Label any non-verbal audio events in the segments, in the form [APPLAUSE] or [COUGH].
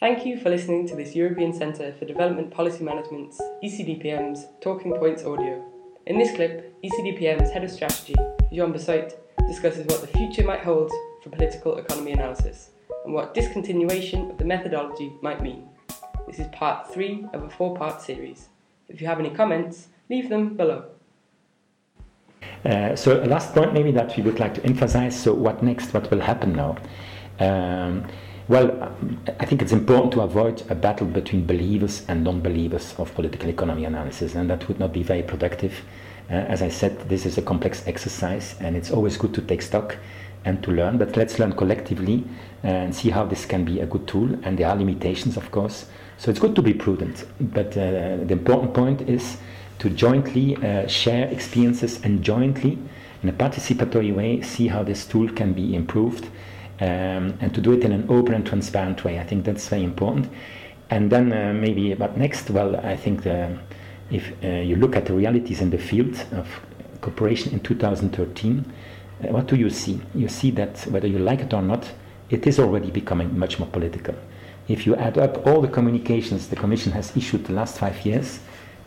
Thank you for listening to this European Centre for Development Policy Management's ECDPM's Talking Points audio. In this clip, ECDPM's Head of Strategy, Jean Bossuyt, discusses what the future might hold for political economy analysis and what discontinuation of the methodology might mean. This is part three of a four part series. If you have any comments, leave them below. Uh, so, a last point maybe that we would like to emphasize so, what next? What will happen now? Um, well, I think it's important to avoid a battle between believers and non believers of political economy analysis, and that would not be very productive. Uh, as I said, this is a complex exercise, and it's always good to take stock and to learn, but let's learn collectively and see how this can be a good tool. And there are limitations, of course, so it's good to be prudent. But uh, the important point is to jointly uh, share experiences and jointly, in a participatory way, see how this tool can be improved um, and to do it in an open and transparent way. I think that's very important. And then uh, maybe what next? Well, I think the, if uh, you look at the realities in the field of cooperation in 2013, uh, what do you see? You see that whether you like it or not, it is already becoming much more political. If you add up all the communications the Commission has issued the last five years,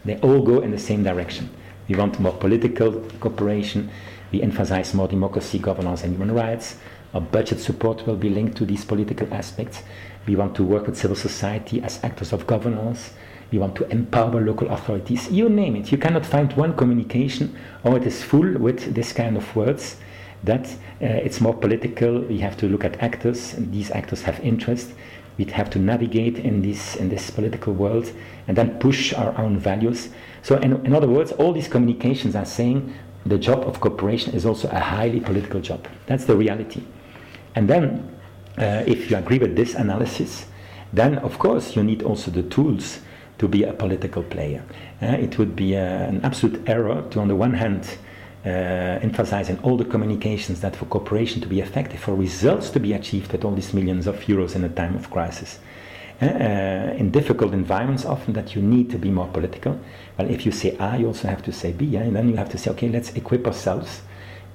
they all go in the same direction. We want more political cooperation. We emphasize more democracy, governance, and human rights. Our budget support will be linked to these political aspects. We want to work with civil society as actors of governance. We want to empower local authorities. You name it. You cannot find one communication or it is full with this kind of words that uh, it's more political. We have to look at actors, these actors have interest. We have to navigate in this in this political world and then push our own values. So, in, in other words, all these communications are saying the job of cooperation is also a highly political job. That's the reality. And then, uh, if you agree with this analysis, then of course you need also the tools to be a political player. Uh, it would be uh, an absolute error to, on the one hand, uh, emphasize in all the communications that for cooperation to be effective, for results to be achieved with all these millions of euros in a time of crisis, uh, uh, in difficult environments, often that you need to be more political. Well, if you say A, you also have to say B, yeah? and then you have to say, okay, let's equip ourselves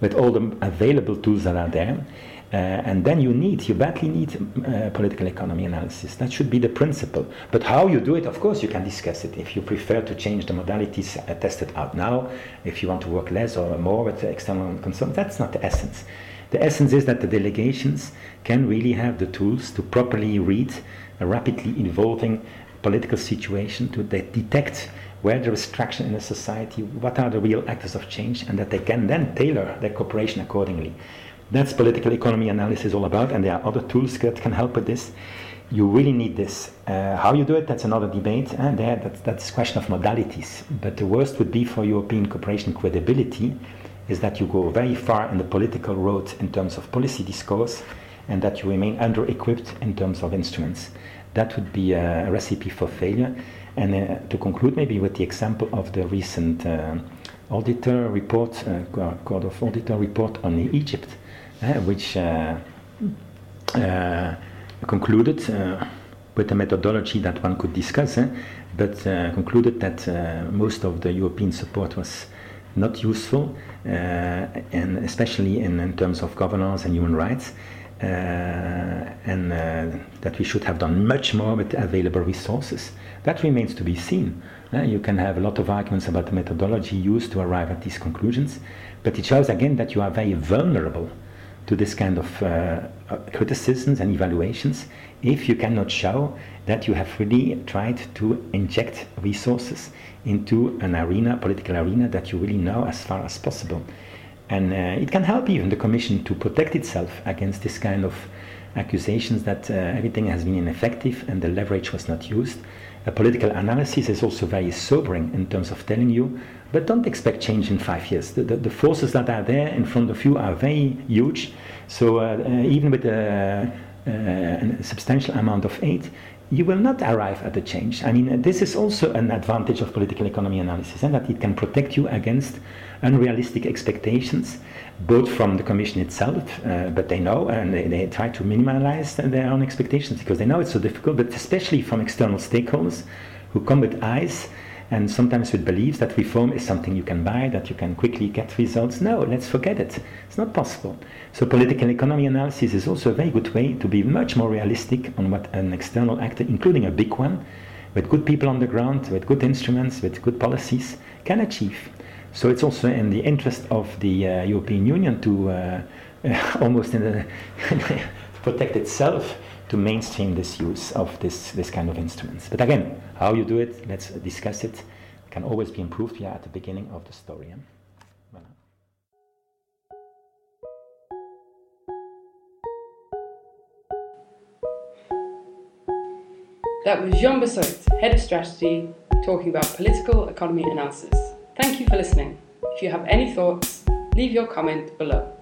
with all the available tools that are there. Uh, and then you need, you badly need uh, political economy analysis. That should be the principle. But how you do it, of course, you can discuss it. If you prefer to change the modalities uh, tested out now, if you want to work less or more with external concerns, that's not the essence. The essence is that the delegations can really have the tools to properly read a rapidly evolving political situation, to de- detect where there is traction in a society, what are the real actors of change, and that they can then tailor their cooperation accordingly. That's political economy analysis all about, and there are other tools that can help with this. You really need this. Uh, how you do it, that's another debate. There, that's, that's a question of modalities. But the worst would be for European cooperation credibility is that you go very far in the political road in terms of policy discourse and that you remain under-equipped in terms of instruments. That would be a recipe for failure. And uh, to conclude maybe with the example of the recent uh, auditor report, uh, Court of Auditor report on Egypt, uh, which uh, uh, concluded with a methodology that one could discuss, eh, but concluded that most of the European support was not useful, and especially in, in terms of governance and human rights. Uh, and uh, that we should have done much more with available resources. That remains to be seen. Uh, you can have a lot of arguments about the methodology used to arrive at these conclusions, but it shows again that you are very vulnerable to this kind of uh, criticisms and evaluations if you cannot show that you have really tried to inject resources into an arena, political arena, that you really know as far as possible. And uh, it can help even the Commission to protect itself against this kind of accusations that uh, everything has been ineffective and the leverage was not used. A political analysis is also very sobering in terms of telling you, but don't expect change in five years. The, the, the forces that are there in front of you are very huge. So uh, uh even with a, uh, a substantial amount of aid, you will not arrive at a change. I mean, this is also an advantage of political economy analysis, and that it can protect you against unrealistic expectations, both from the Commission itself, uh, but they know and they, they, try to minimize their own expectations because they know it's so difficult, but especially from external stakeholders who come with eyes and sometimes with beliefs that reform is something you can buy, that you can quickly get results. No, let's forget it. It's not possible. So political economy analysis is also a very good way to be much more realistic on what an external actor, including a big one, with good people on the ground, with good instruments, with good policies, can achieve. So it's also in the interest of the uh, European Union to uh, [LAUGHS] almost in the [LAUGHS] protect itself to mainstream this use of this, this kind of instruments. But again, how you do it, let's discuss it. Can always be improved. We are at the beginning of the story. That was Jean Bossuyt, Head of Strategy, talking about political economy analysis. Thank you for listening. If you have any thoughts, leave your comment below.